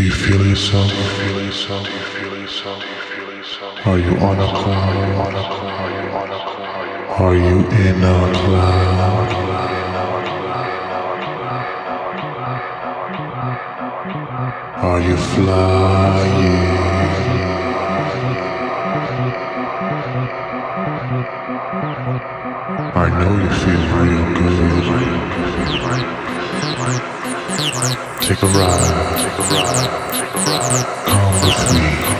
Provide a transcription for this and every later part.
Do you feel yourself? Are you on a cloud? Are you in a cloud? Are you flying? I know you feel real good. Take a ride. Come with me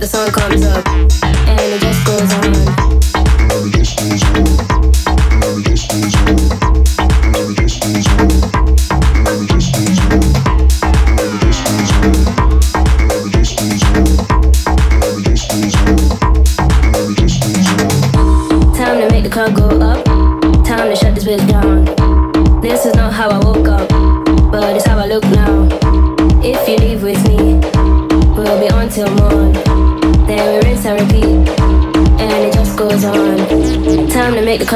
The song comes up and it just goes on.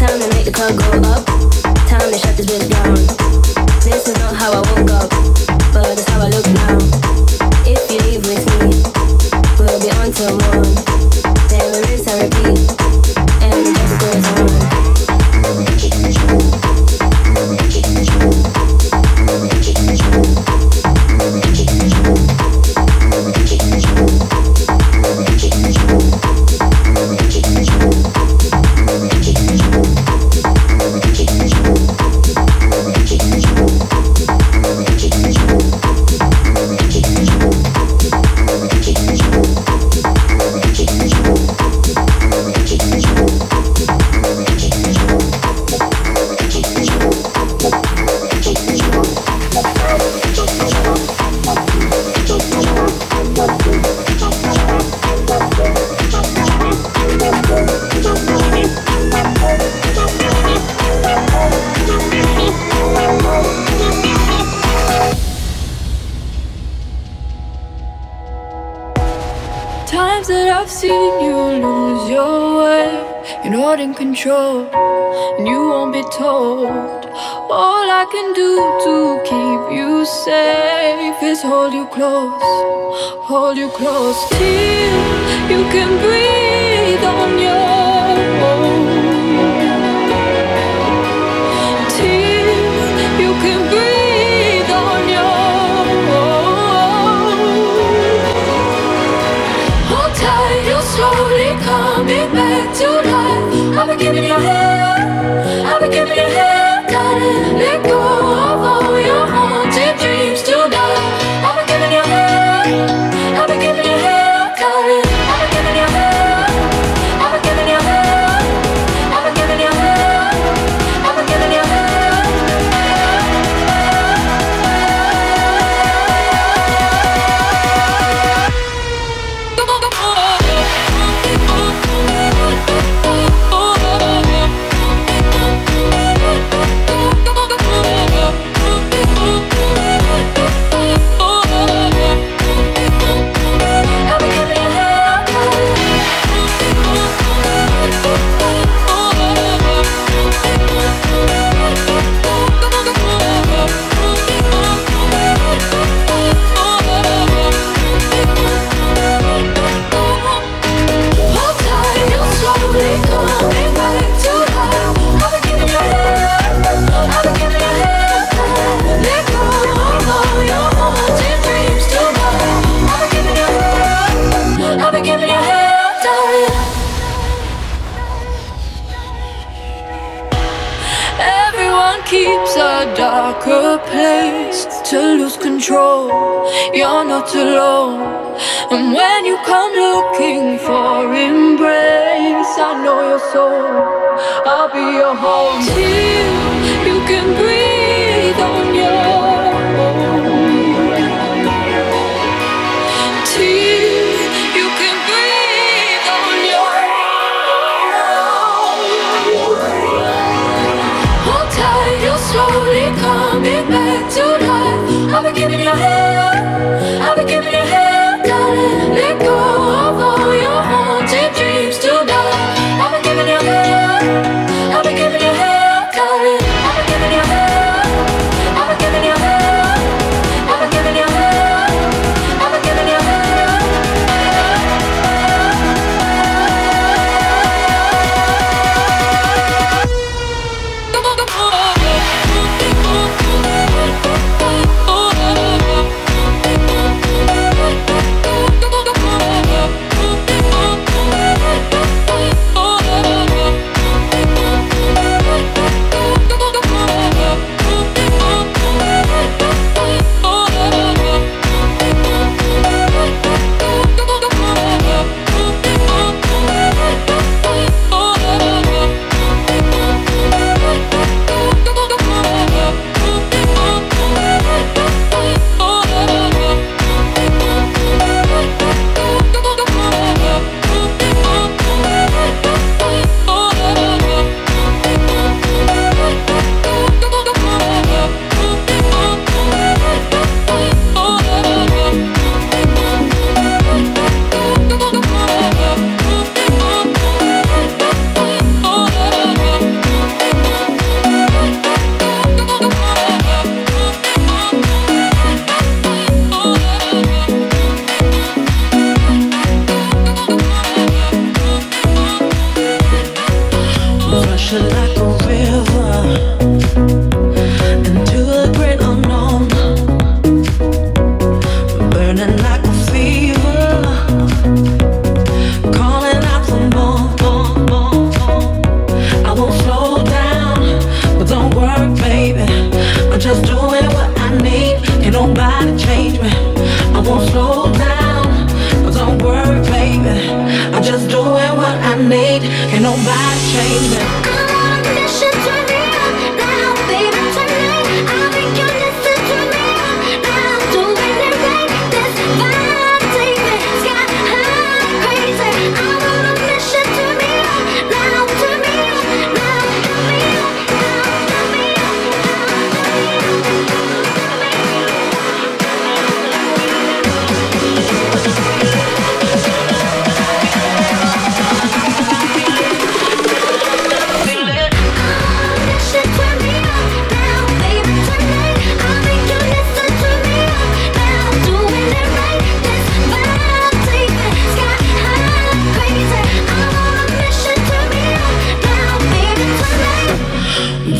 Time to make the club go up. Time to shut this bitch down. This is not how I woke up, but how I look now. If you leave with me, we'll be repeat, and it goes on. Control, and you won't be told. All I can do to keep you safe is hold you close, hold you close till you can breathe on your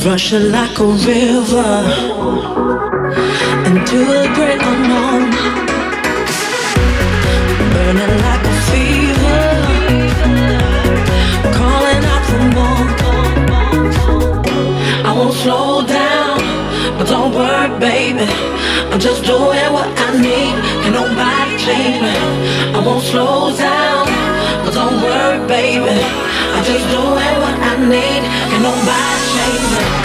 rushing like a river into the great unknown, burning like a fever, calling out for more. I won't slow down, but don't worry, baby. I'm just doing what I need, can nobody change me. I won't slow down, but don't worry, baby. Just doing what I need. Can nobody change me?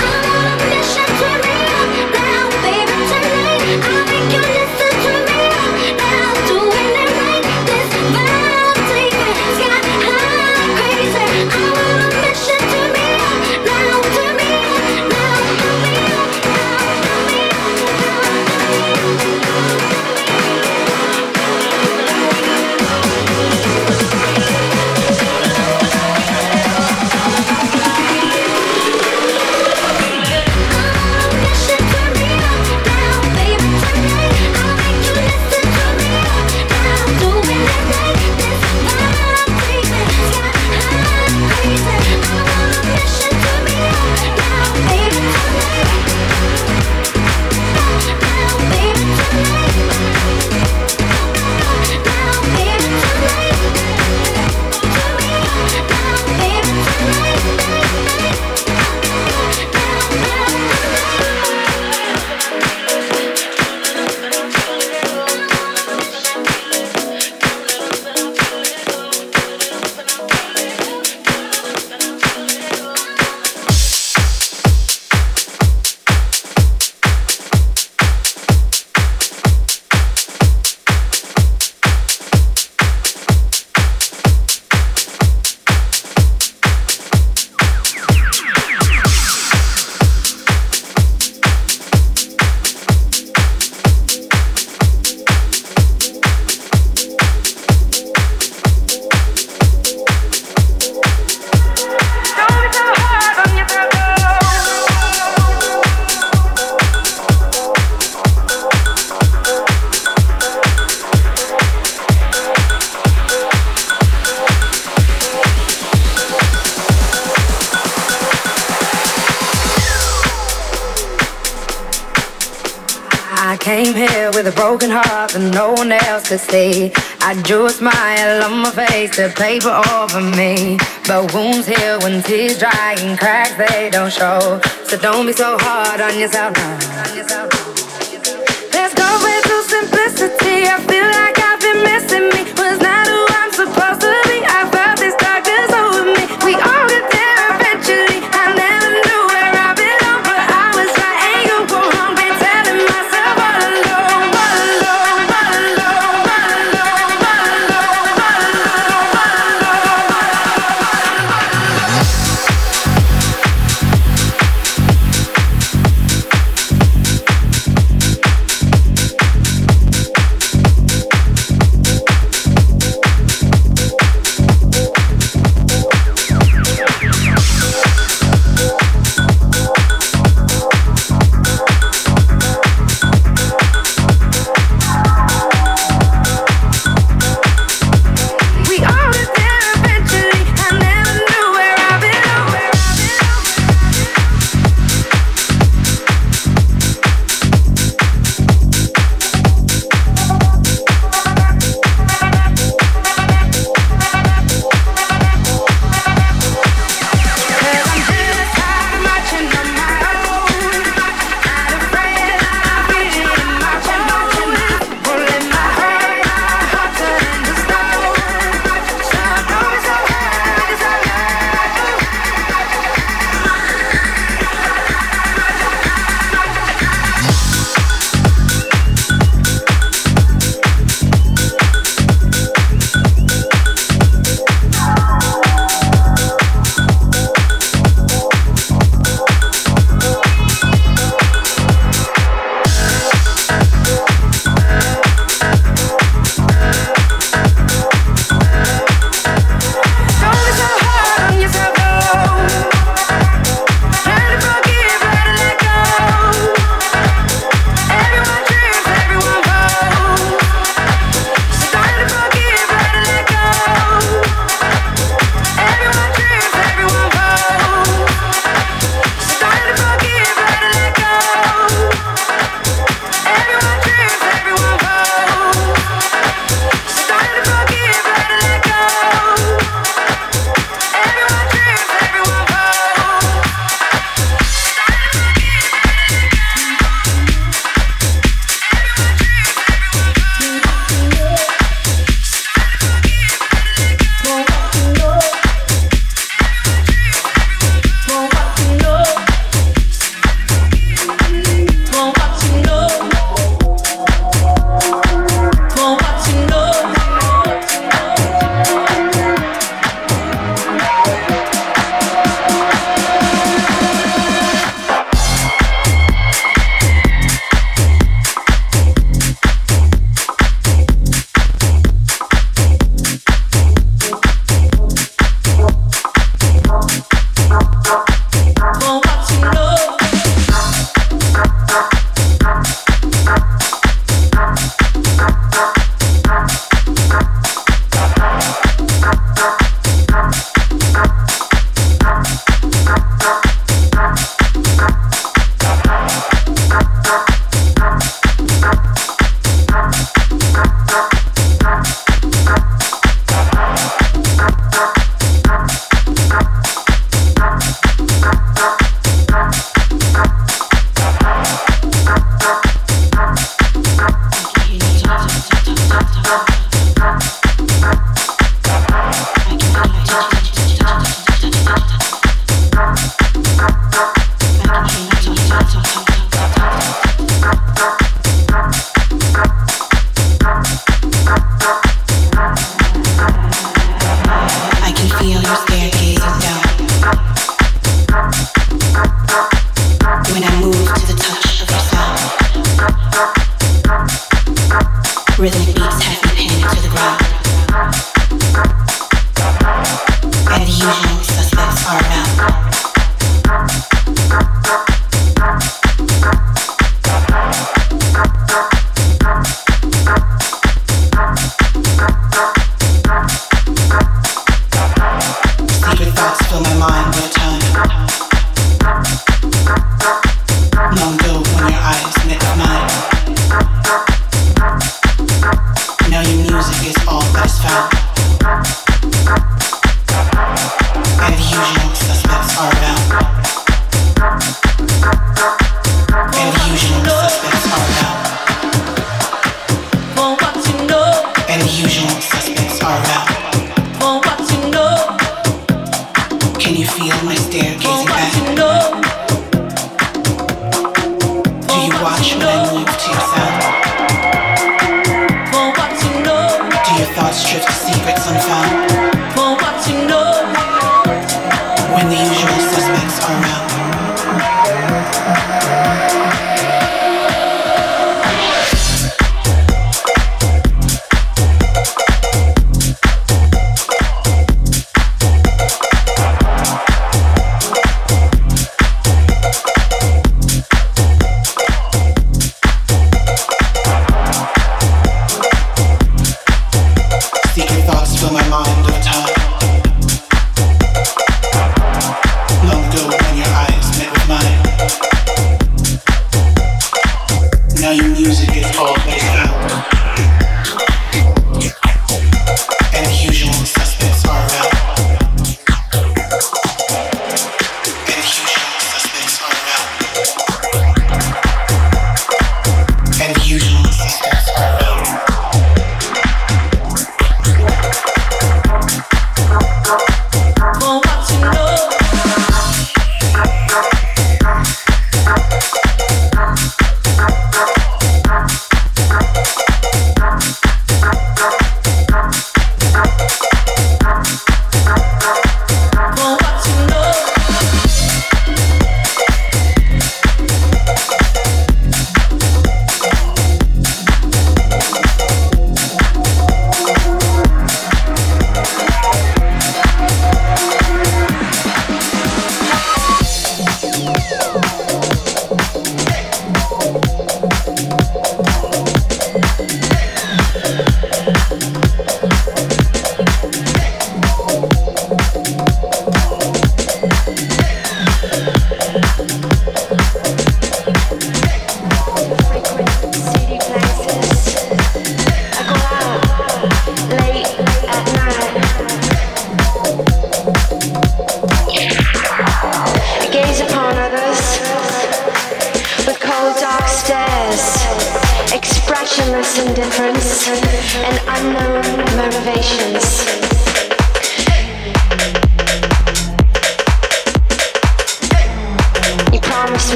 else to see. I drew a smile on my face, the paper over me. But wounds heal when tears dry and cracks they don't show. So don't be so hard on yourself now.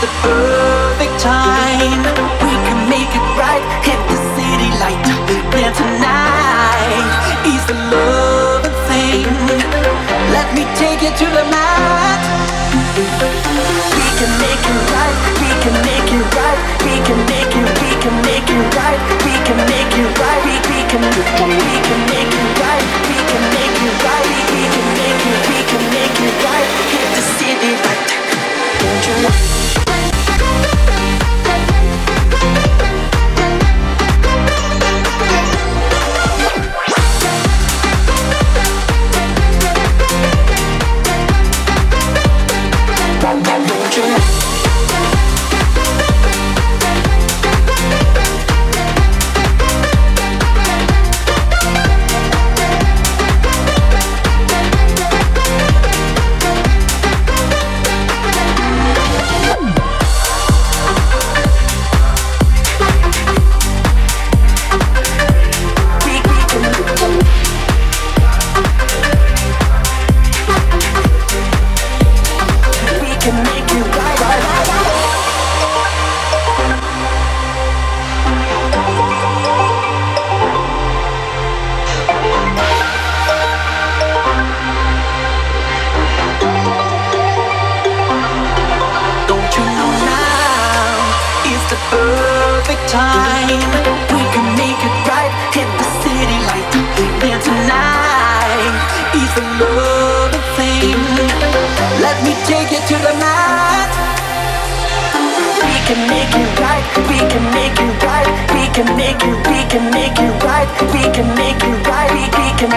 the perfect time. We can make it right, hit the city light. Yeah, tonight is the love thing. Let me take you to the mat. We can make it right, we can make it right, we can make it, we can make it right, we can make it right, we, we can, we can make it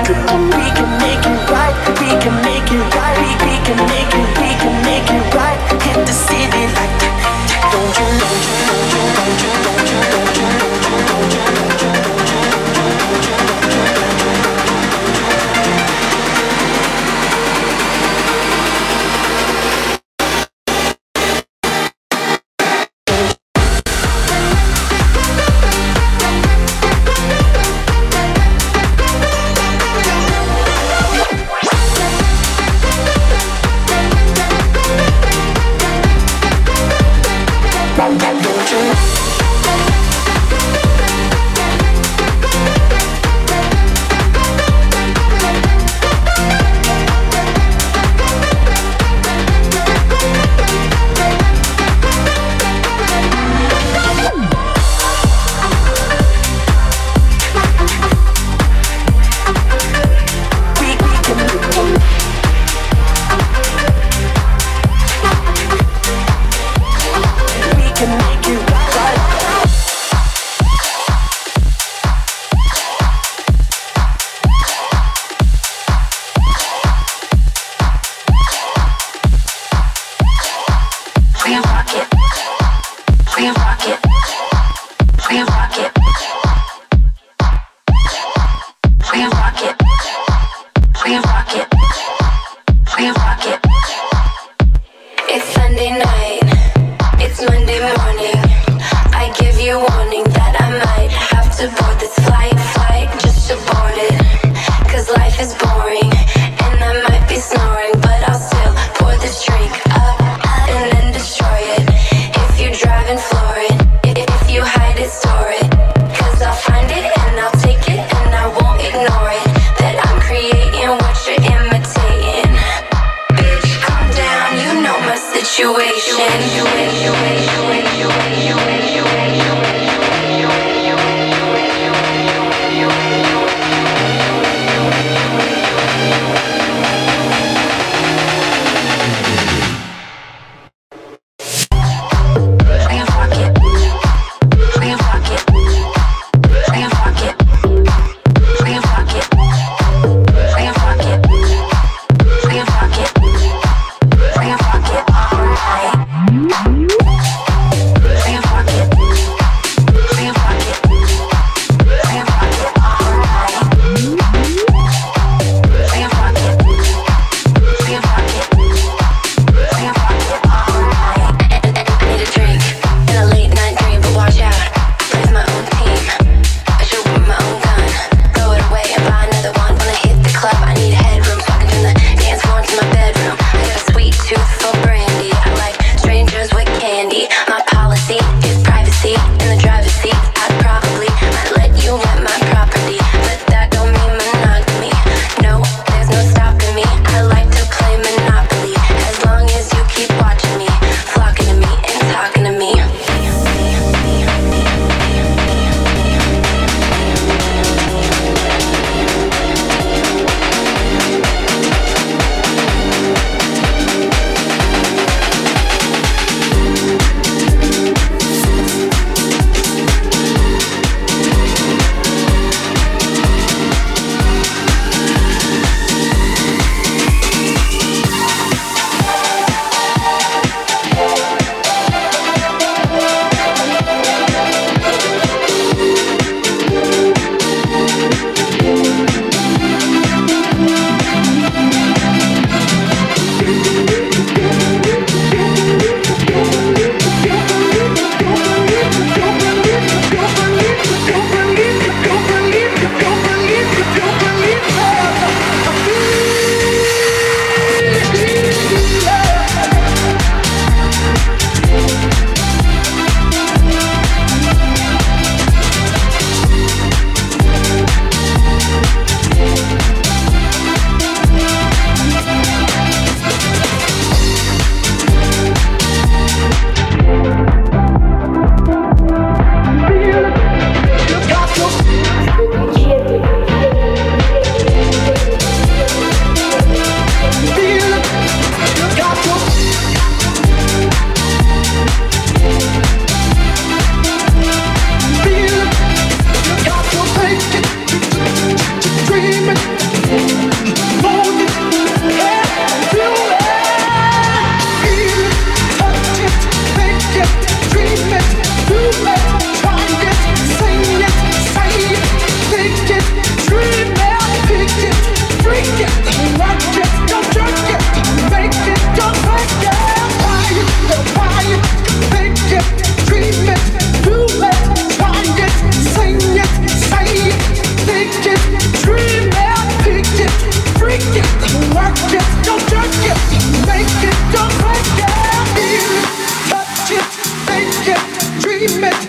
to we met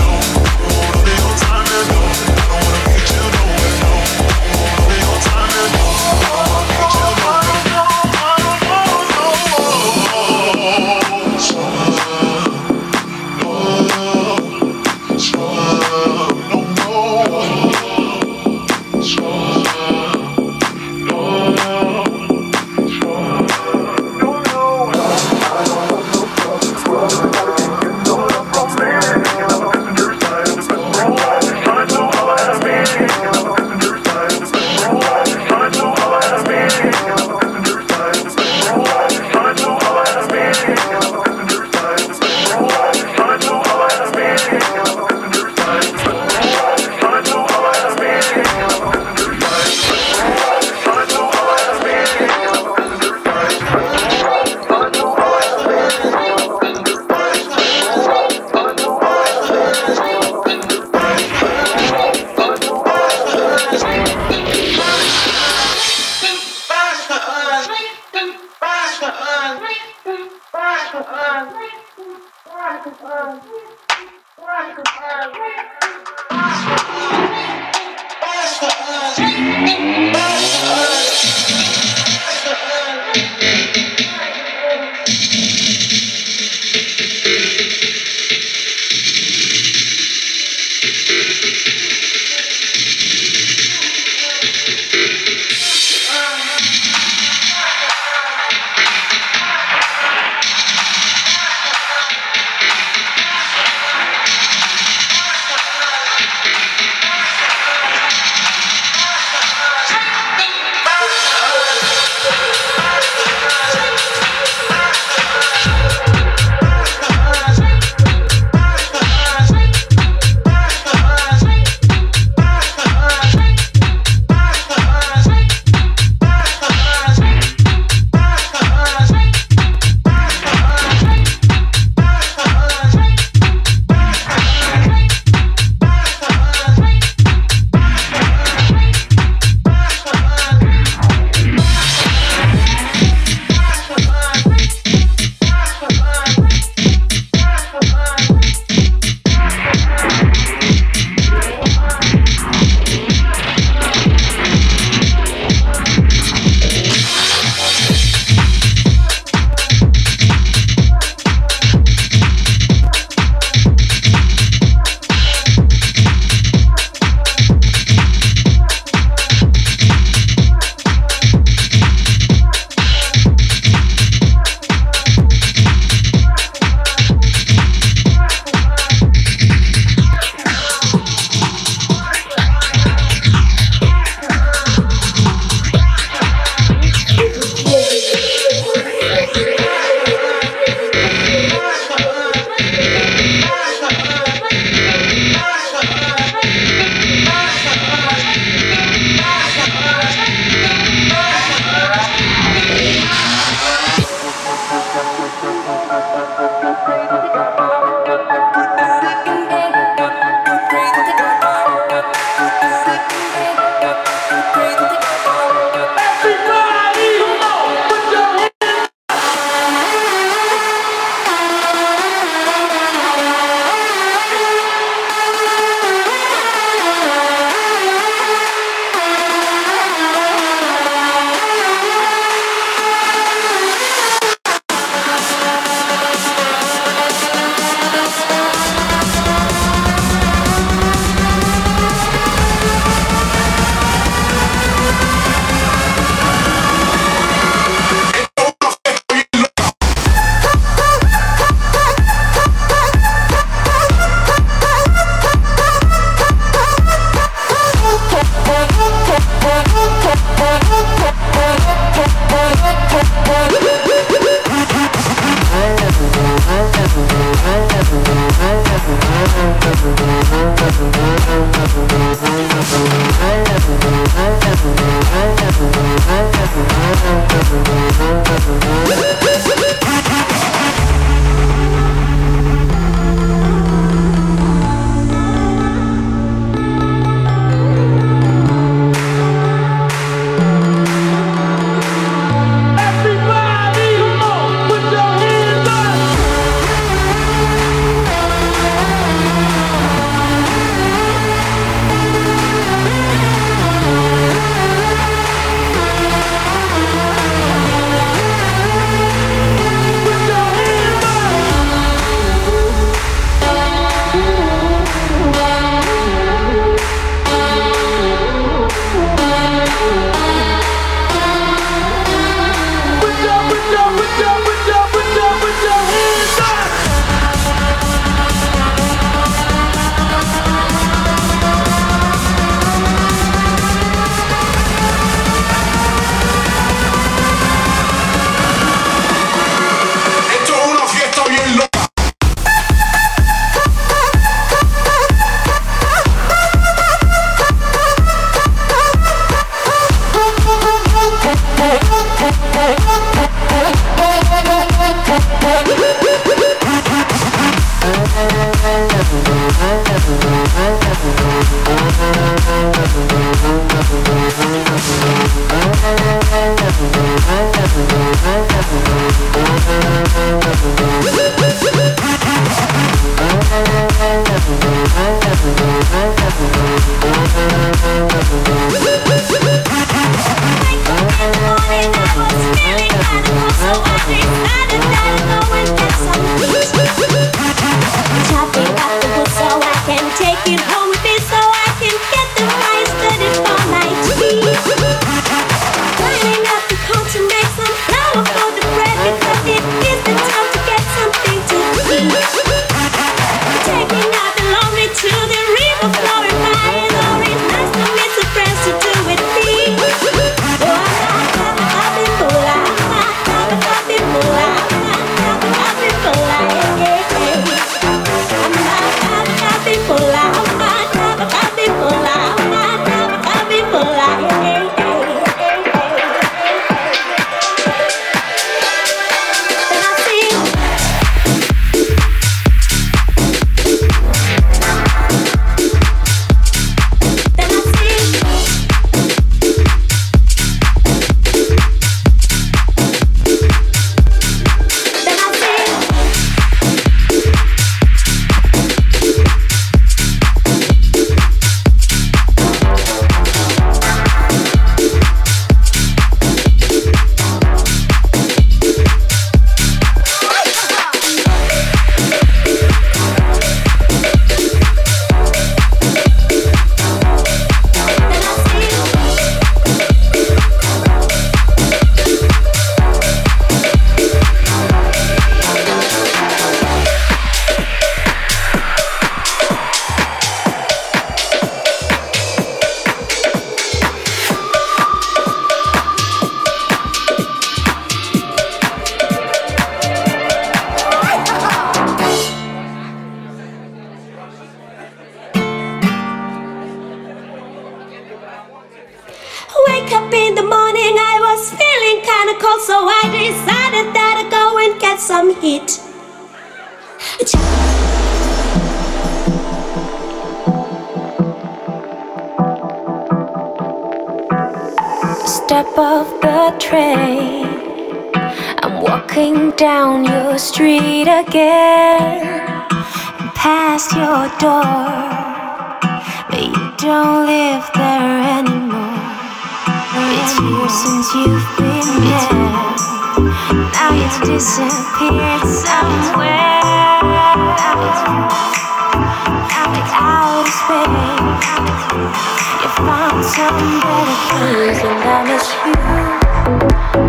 You found better, who's and I miss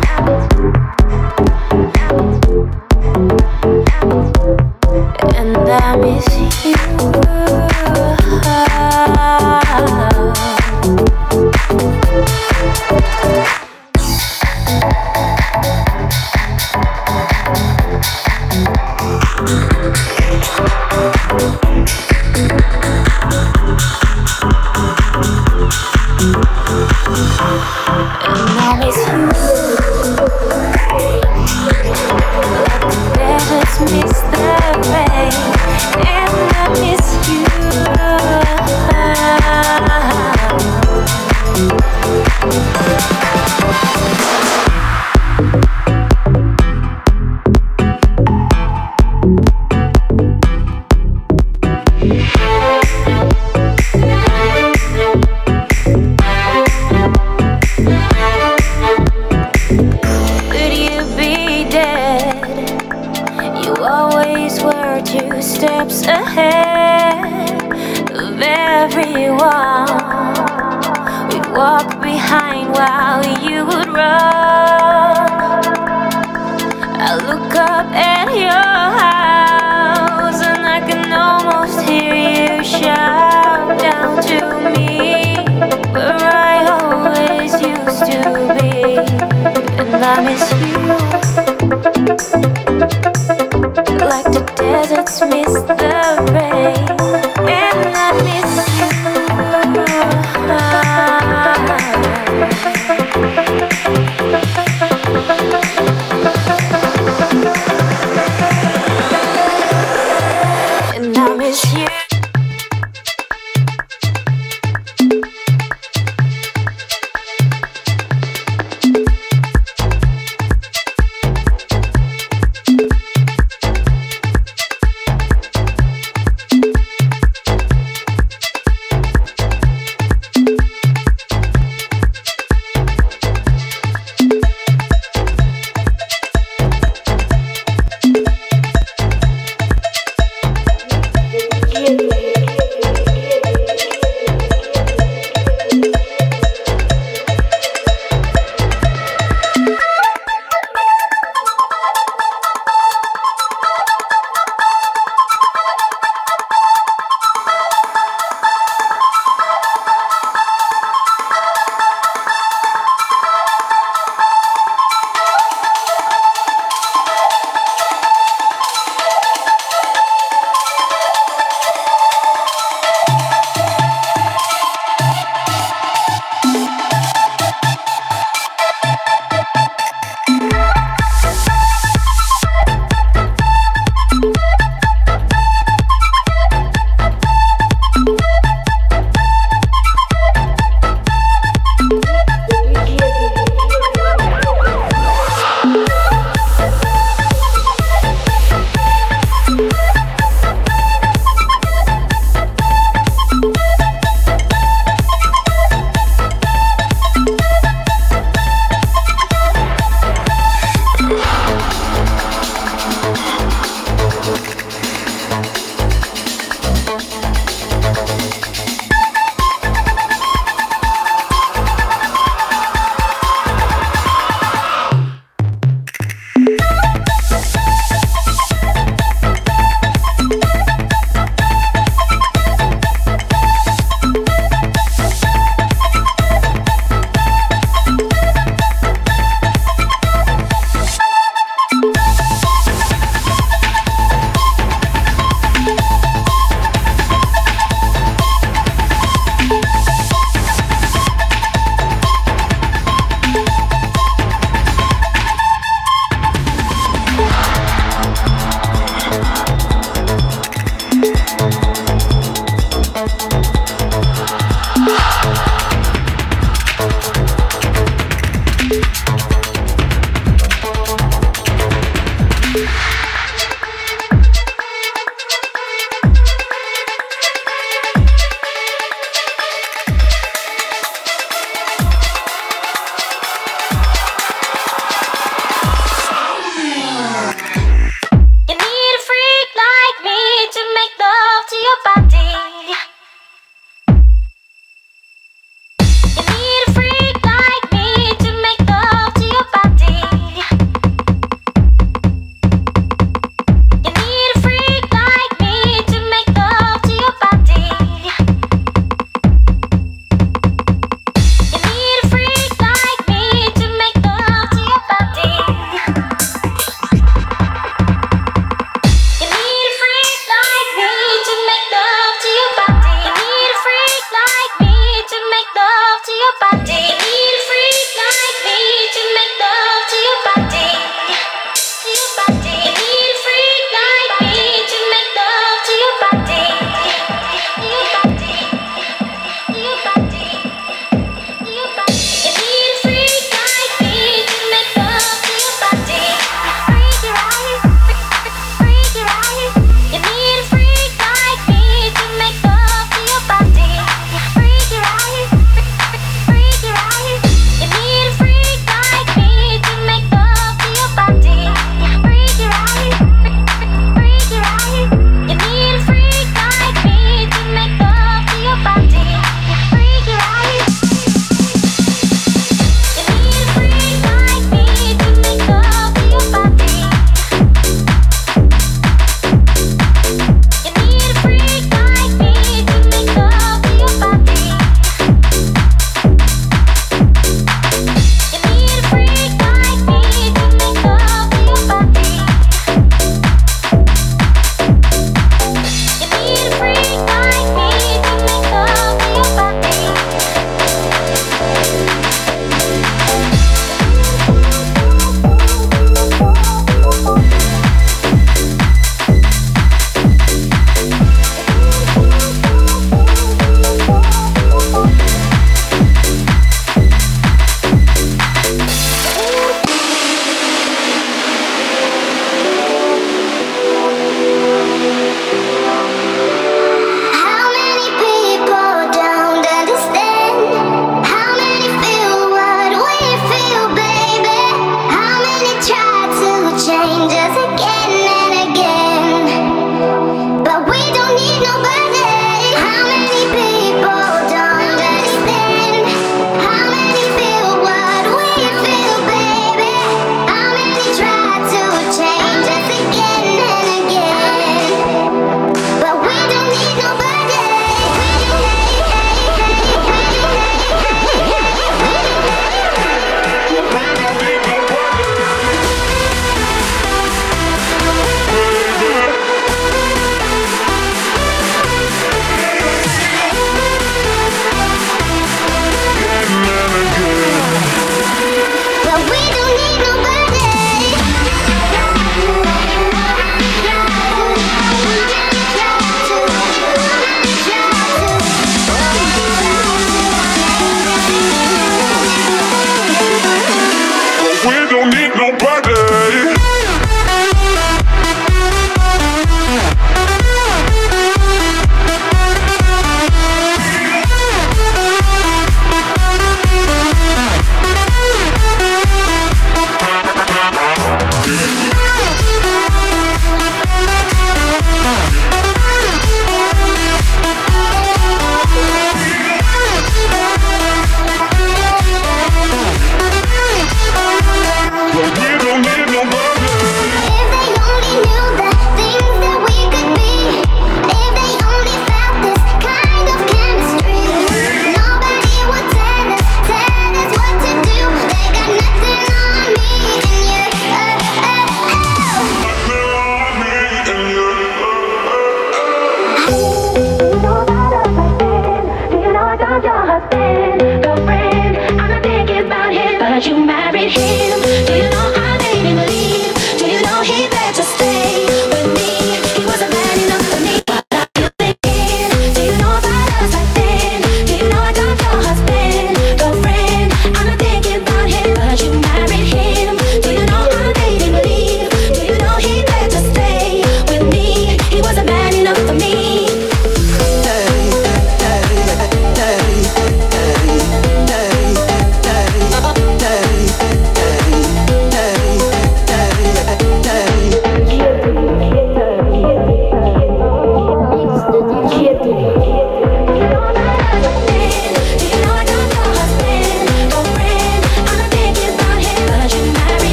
you.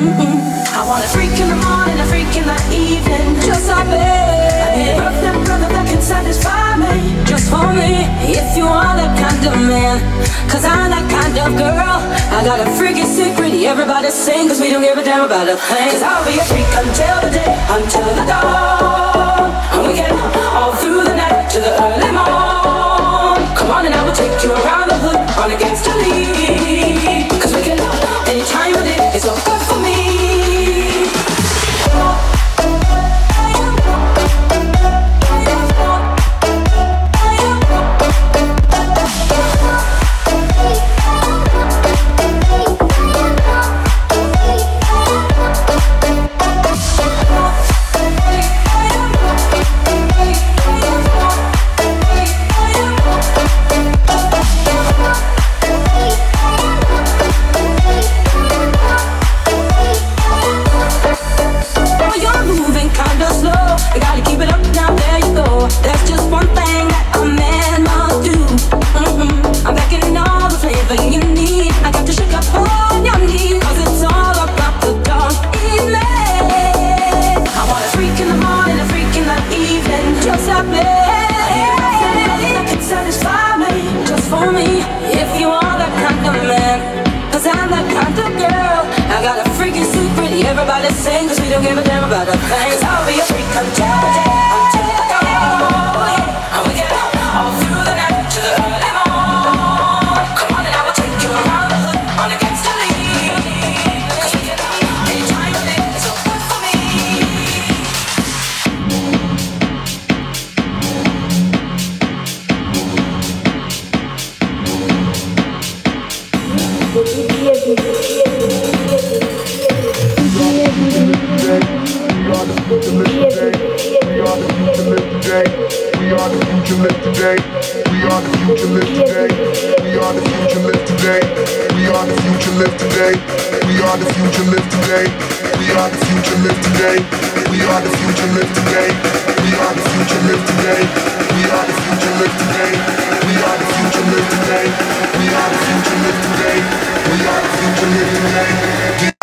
Mm-hmm. I want a freak in the morning, a freak in the evening, just like me. I need a perfect brother that can satisfy me, just for me. If you are that kind of man, cause I'm that kind of girl. I got a freaky secret, everybody sing, cause we don't give a damn about a thing. Cause I'll be a freak until the day, until the dawn. And we get all through the night to the early morn. Come on and I will take you around the hood, on against the lead. Today. We are the future live today. We are the future live today. We are the future live today. We are the future live today. We are the future live today. We are the future live today. We are the future live today. We are the future live today. We are the future live today. We are the future live today. We are the future live today.